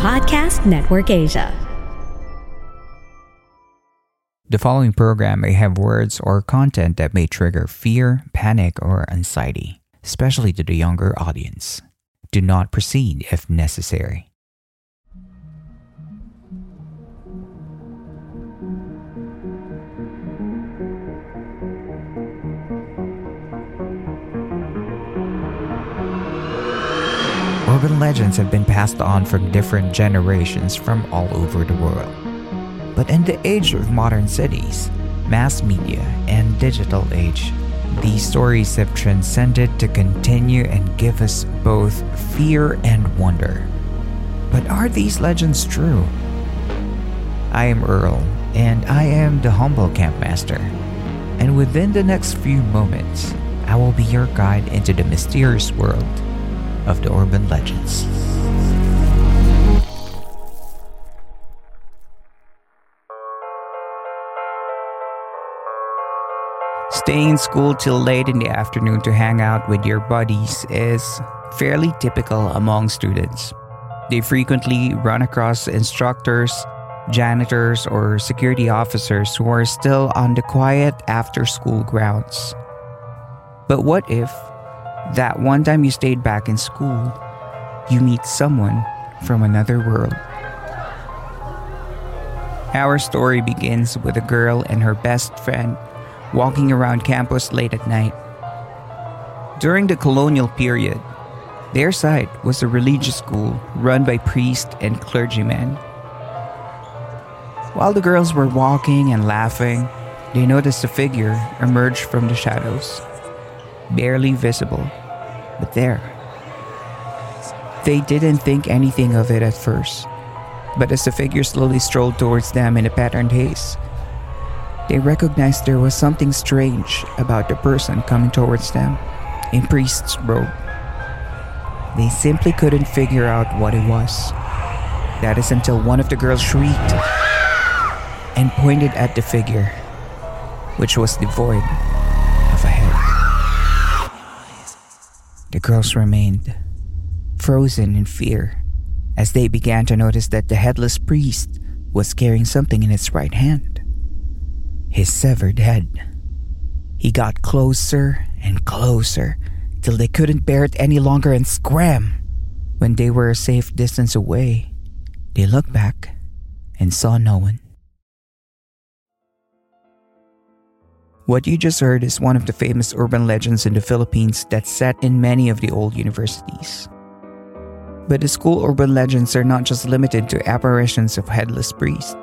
Podcast Network Asia. The following program may have words or content that may trigger fear, panic, or anxiety, especially to the younger audience. Do not proceed if necessary. Urban legends have been passed on from different generations from all over the world. But in the age of modern cities, mass media, and digital age, these stories have transcended to continue and give us both fear and wonder. But are these legends true? I am Earl, and I am the humble campmaster. And within the next few moments, I will be your guide into the mysterious world of the urban legends. Staying in school till late in the afternoon to hang out with your buddies is fairly typical among students. They frequently run across instructors, janitors, or security officers who are still on the quiet after school grounds. But what if that one time you stayed back in school, you meet someone from another world? Our story begins with a girl and her best friend walking around campus late at night. During the colonial period, their site was a religious school run by priests and clergymen. While the girls were walking and laughing, they noticed a figure emerge from the shadows, barely visible, but there. They didn't think anything of it at first, but as the figure slowly strolled towards them in a patterned haze, they recognized there was something strange about the person coming towards them in priest's robe. They simply couldn't figure out what it was. That is until one of the girls shrieked and pointed at the figure, which was devoid The girls remained frozen in fear as they began to notice that the headless priest was carrying something in his right hand his severed head. He got closer and closer till they couldn't bear it any longer and scram. When they were a safe distance away, they looked back and saw no one. What you just heard is one of the famous urban legends in the Philippines that's set in many of the old universities. But the school urban legends are not just limited to apparitions of headless priests.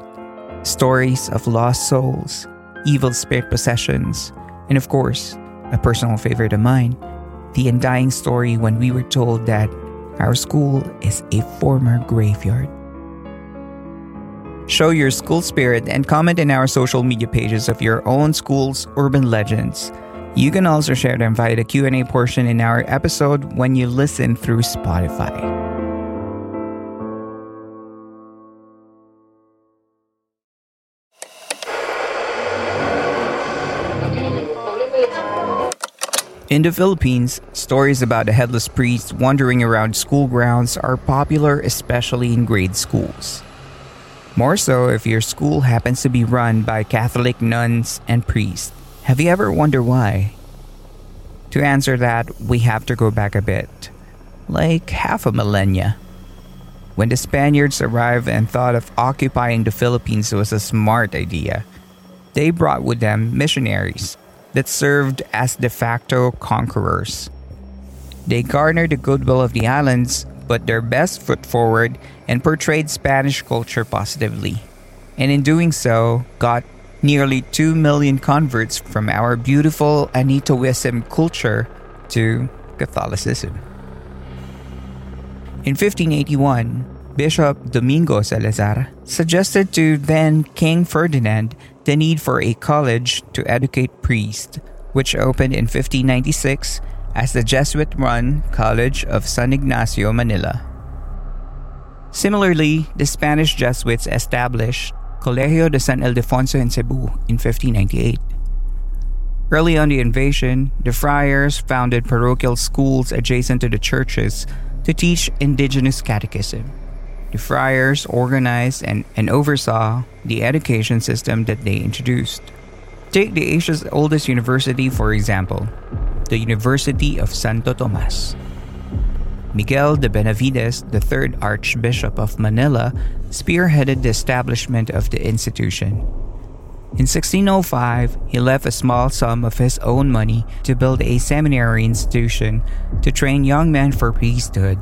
Stories of lost souls, evil spirit possessions, and of course, a personal favorite of mine, the undying story when we were told that our school is a former graveyard. Show your school spirit and comment in our social media pages of your own school's urban legends. You can also share them via the Q&A portion in our episode when you listen through Spotify. In the Philippines, stories about a headless priest wandering around school grounds are popular, especially in grade schools. More so if your school happens to be run by Catholic nuns and priests. Have you ever wondered why? To answer that, we have to go back a bit, like half a millennia. When the Spaniards arrived and thought of occupying the Philippines was a smart idea, they brought with them missionaries that served as de facto conquerors. They garnered the goodwill of the islands, but their best foot forward, and portrayed Spanish culture positively. And in doing so, got nearly 2 million converts from our beautiful Anitoism culture to Catholicism. In 1581, Bishop Domingo Salazar suggested to then King Ferdinand the need for a college to educate priests, which opened in 1596 as the Jesuit run College of San Ignacio, Manila. Similarly, the Spanish Jesuits established Colegio de San Ildefonso in Cebu in 1598. Early on the invasion, the friars founded parochial schools adjacent to the churches to teach indigenous catechism. The friars organized and, and oversaw the education system that they introduced. Take the Asia's oldest university, for example, the University of Santo Tomas. Miguel de Benavides, the third Archbishop of Manila, spearheaded the establishment of the institution. In 1605, he left a small sum of his own money to build a seminary institution to train young men for priesthood.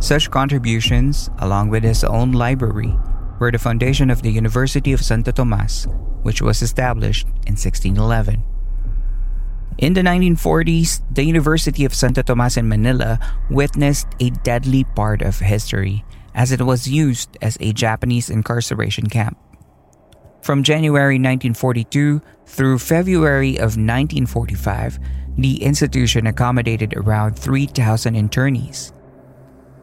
Such contributions, along with his own library, were the foundation of the University of Santo Tomas, which was established in 1611. In the 1940s, the University of Santo Tomas in Manila witnessed a deadly part of history as it was used as a Japanese incarceration camp. From January 1942 through February of 1945, the institution accommodated around 3,000 internees.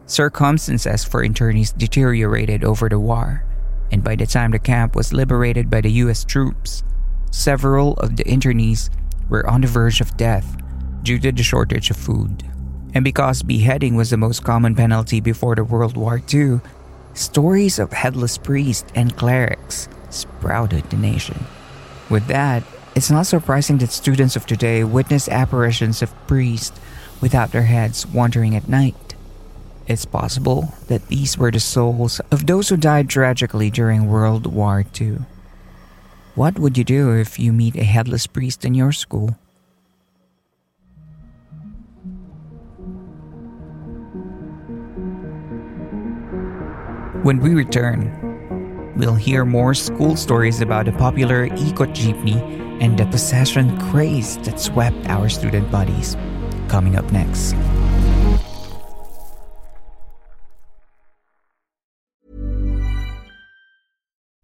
Circumstances for internees deteriorated over the war, and by the time the camp was liberated by the US troops, several of the internees were on the verge of death due to the shortage of food. And because beheading was the most common penalty before the World War II, stories of headless priests and clerics sprouted the nation. With that, it's not surprising that students of today witness apparitions of priests without their heads wandering at night. It's possible that these were the souls of those who died tragically during World War II. What would you do if you meet a headless priest in your school? When we return, we'll hear more school stories about the popular Ikot jeepney and the possession craze that swept our student bodies. Coming up next.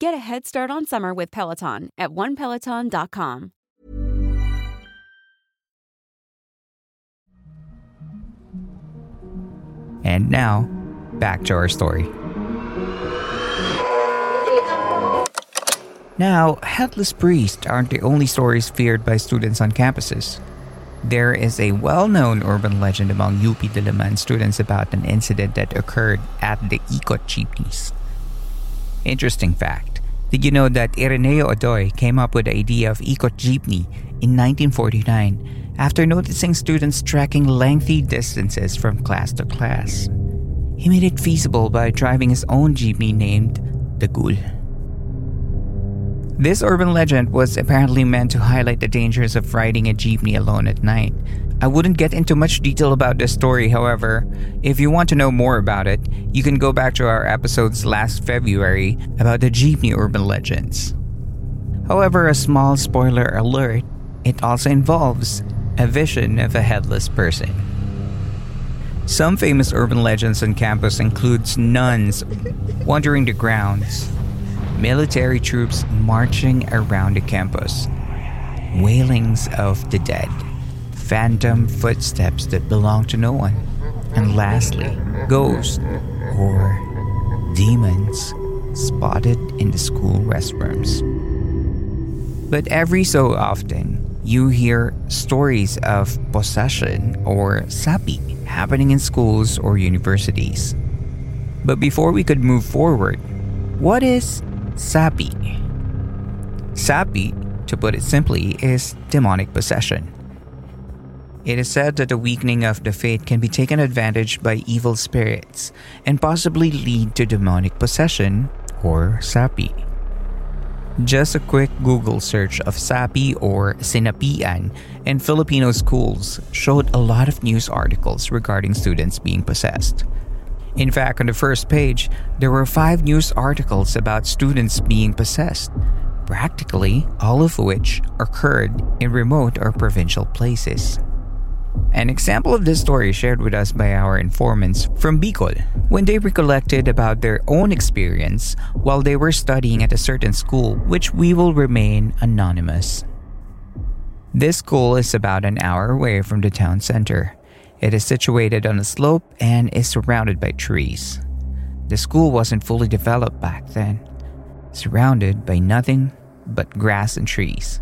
Get a head start on summer with Peloton at onepeloton.com. And now, back to our story. Now, headless priests aren't the only stories feared by students on campuses. There is a well known urban legend among UP Diliman students about an incident that occurred at the Ikot. Interesting fact did you know that Ireneo Odoy came up with the idea of Ikot jeepney in 1949 after noticing students trekking lengthy distances from class to class? He made it feasible by driving his own jeepney named the Gul. This urban legend was apparently meant to highlight the dangers of riding a jeepney alone at night. I wouldn't get into much detail about this story, however. If you want to know more about it, you can go back to our episodes last February about the jeepney urban legends. However, a small spoiler alert it also involves a vision of a headless person. Some famous urban legends on campus includes nuns wandering the grounds, military troops marching around the campus, wailings of the dead, phantom footsteps that belong to no one, and lastly, ghosts or demons spotted in the school restrooms. But every so often, you hear stories of possession or sapi happening in schools or universities. But before we could move forward, what is sapi? Sapi, to put it simply, is demonic possession. It is said that the weakening of the faith can be taken advantage by evil spirits and possibly lead to demonic possession or sapi. Just a quick Google search of sapi or sinapian in Filipino schools showed a lot of news articles regarding students being possessed. In fact, on the first page, there were five news articles about students being possessed, practically all of which occurred in remote or provincial places. An example of this story shared with us by our informants from Bicol when they recollected about their own experience while they were studying at a certain school, which we will remain anonymous. This school is about an hour away from the town center. It is situated on a slope and is surrounded by trees. The school wasn't fully developed back then, surrounded by nothing but grass and trees.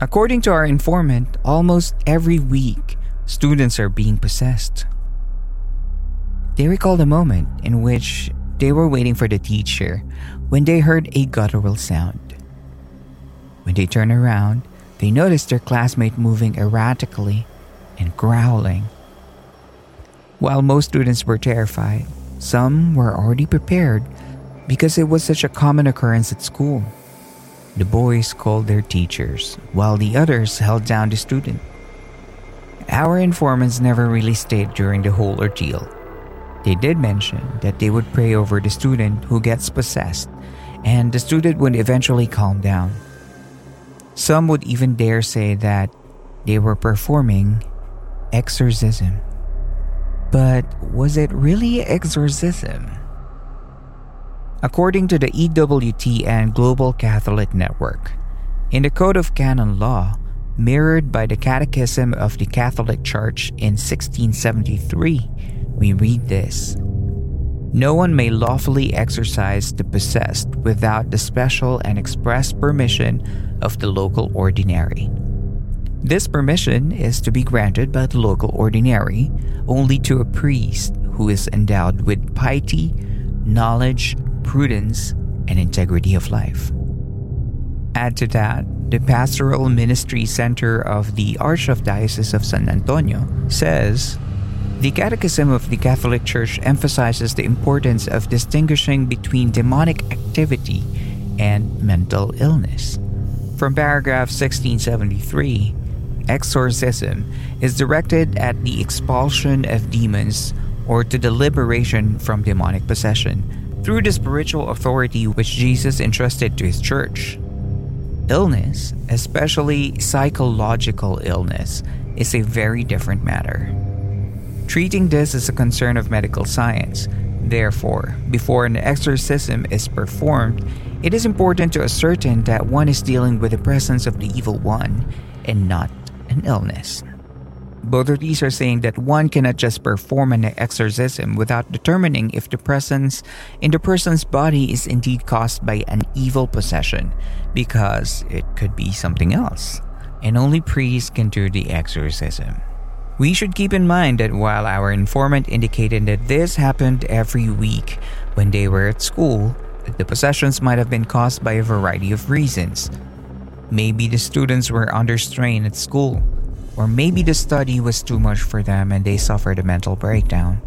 According to our informant, almost every week, students are being possessed. They recalled a moment in which they were waiting for the teacher when they heard a guttural sound. When they turned around, they noticed their classmate moving erratically and growling. While most students were terrified, some were already prepared because it was such a common occurrence at school. The boys called their teachers, while the others held down the student. Our informants never really stayed during the whole ordeal. They did mention that they would pray over the student who gets possessed, and the student would eventually calm down. Some would even dare say that they were performing exorcism. But was it really exorcism? according to the EWTN Global Catholic Network. In the Code of Canon Law, mirrored by the Catechism of the Catholic Church in 1673, we read this No one may lawfully exorcise the possessed without the special and express permission of the local ordinary. This permission is to be granted by the local ordinary only to a priest who is endowed with piety, knowledge, prudence, and integrity of life. Add to that, the Pastoral Ministry Center of the Archdiocese of San Antonio says the Catechism of the Catholic Church emphasizes the importance of distinguishing between demonic activity and mental illness. From paragraph 1673, exorcism is directed at the expulsion of demons or to the liberation from demonic possession through the spiritual authority which Jesus entrusted to his church. Illness, especially psychological illness, is a very different matter. Treating this is a concern of medical science. Therefore, before an exorcism is performed, it is important to ascertain that one is dealing with the presence of the evil one and not an illness. Both of these are saying that one cannot just perform an exorcism without determining if the presence in the person's body is indeed caused by an evil possession, because it could be something else. And only priests can do the exorcism. We should keep in mind that while our informant indicated that this happened every week when they were at school, the possessions might have been caused by a variety of reasons. Maybe the students were under strain at school or maybe the study was too much for them and they suffered a mental breakdown.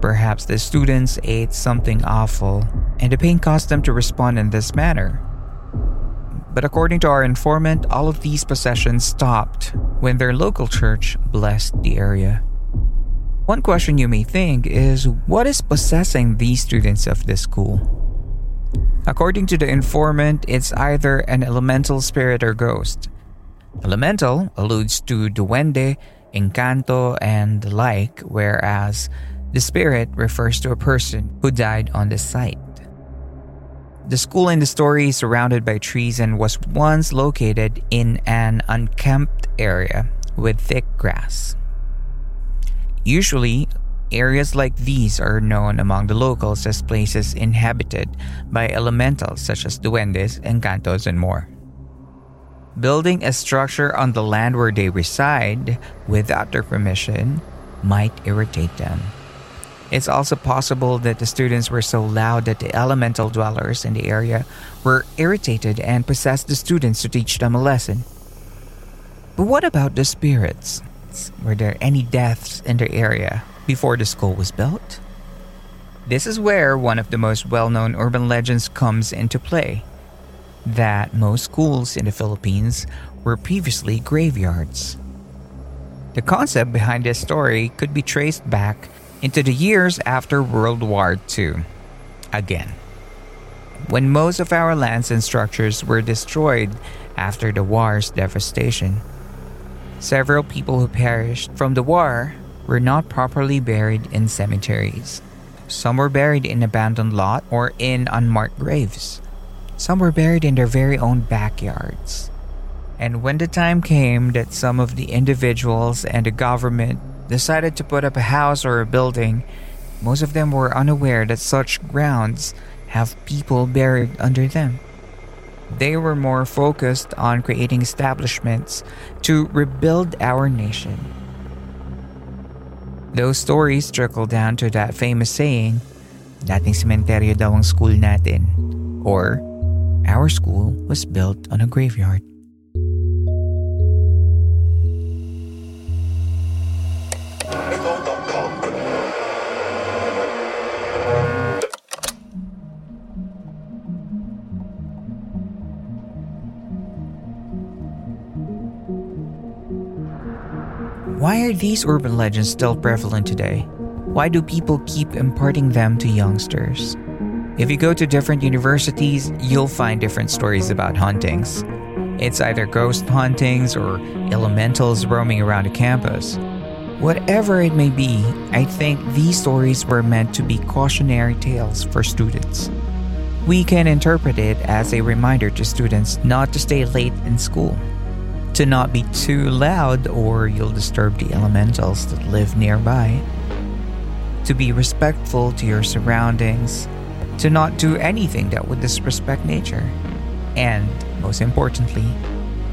Perhaps the students ate something awful and the pain caused them to respond in this manner. But according to our informant, all of these possessions stopped when their local church blessed the area. One question you may think is what is possessing these students of this school? According to the informant, it's either an elemental spirit or ghost. Elemental alludes to duende, encanto, and the like, whereas the spirit refers to a person who died on the site. The school in the story is surrounded by trees and was once located in an unkempt area with thick grass. Usually, areas like these are known among the locals as places inhabited by elementals such as duendes, encantos, and more. building a structure on the land where they reside without their permission might irritate them. It's also possible that the students were so loud that the elemental dwellers in the area were irritated and possessed the students to teach them a lesson. But what about the spirits? Were there any deaths in the area before the school was built? This is where one of the most well known urban legends comes into play that most schools in the Philippines were previously graveyards. The concept behind this story could be traced back into the years after World War II. Again, when most of our lands and structures were destroyed after the war's devastation, several people who perished from the war were not properly buried in cemeteries. Some were buried in abandoned lot or in unmarked graves. Some were buried in their very own backyards. And when the time came that some of the individuals and the government decided to put up a house or a building, most of them were unaware that such grounds have people buried under them. They were more focused on creating establishments to rebuild our nation. Those stories trickle down to that famous saying, dating sementeryo daw ang school natin, or our school was built on a graveyard. Are these urban legends still prevalent today? Why do people keep imparting them to youngsters? If you go to different universities, you'll find different stories about hauntings. It's either ghost hauntings or elementals roaming around the campus. Whatever it may be, I think these stories were meant to be cautionary tales for students. We can interpret it as a reminder to students not to stay late in school, to not be too loud or you'll disturb the elementals that live nearby, to be respectful to your surroundings, to not do anything that would disrespect nature, and most importantly,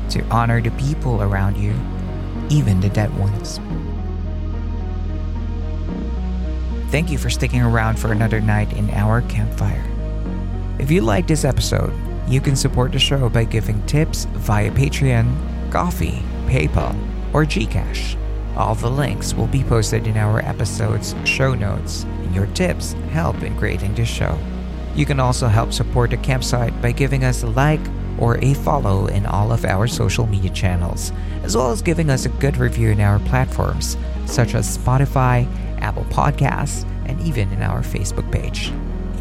to honor the people around you, even the dead ones. Thank you for sticking around for another night in our campfire. If you like this episode, you can support the show by giving tips via Patreon, Ko-fi, PayPal, or Gcash. All the links will be posted in our episode's show notes, and your tips help in creating this show. You can also help support the campsite by giving us a like or a follow in all of our social media channels, as well as giving us a good review in our platforms such as Spotify, Apple Podcasts, and even in our Facebook page.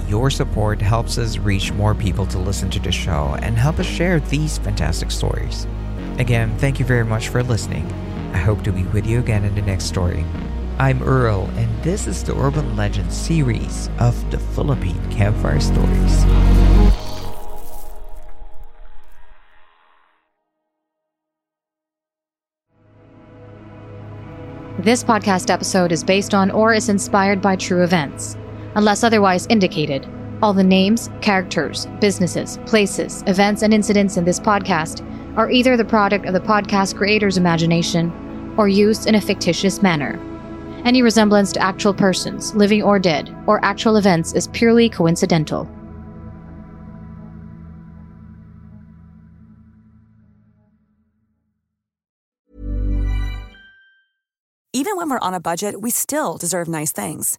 Your support helps us reach more people to listen to the show and help us share these fantastic stories. Again, thank you very much for listening. I hope to be with you again in the next story. I'm Earl, and this is the Urban Legends series of the Philippine Campfire Stories. This podcast episode is based on or is inspired by true events. Unless otherwise indicated, all the names, characters, businesses, places, events, and incidents in this podcast are either the product of the podcast creator's imagination or used in a fictitious manner. Any resemblance to actual persons, living or dead, or actual events is purely coincidental. Even when we're on a budget, we still deserve nice things.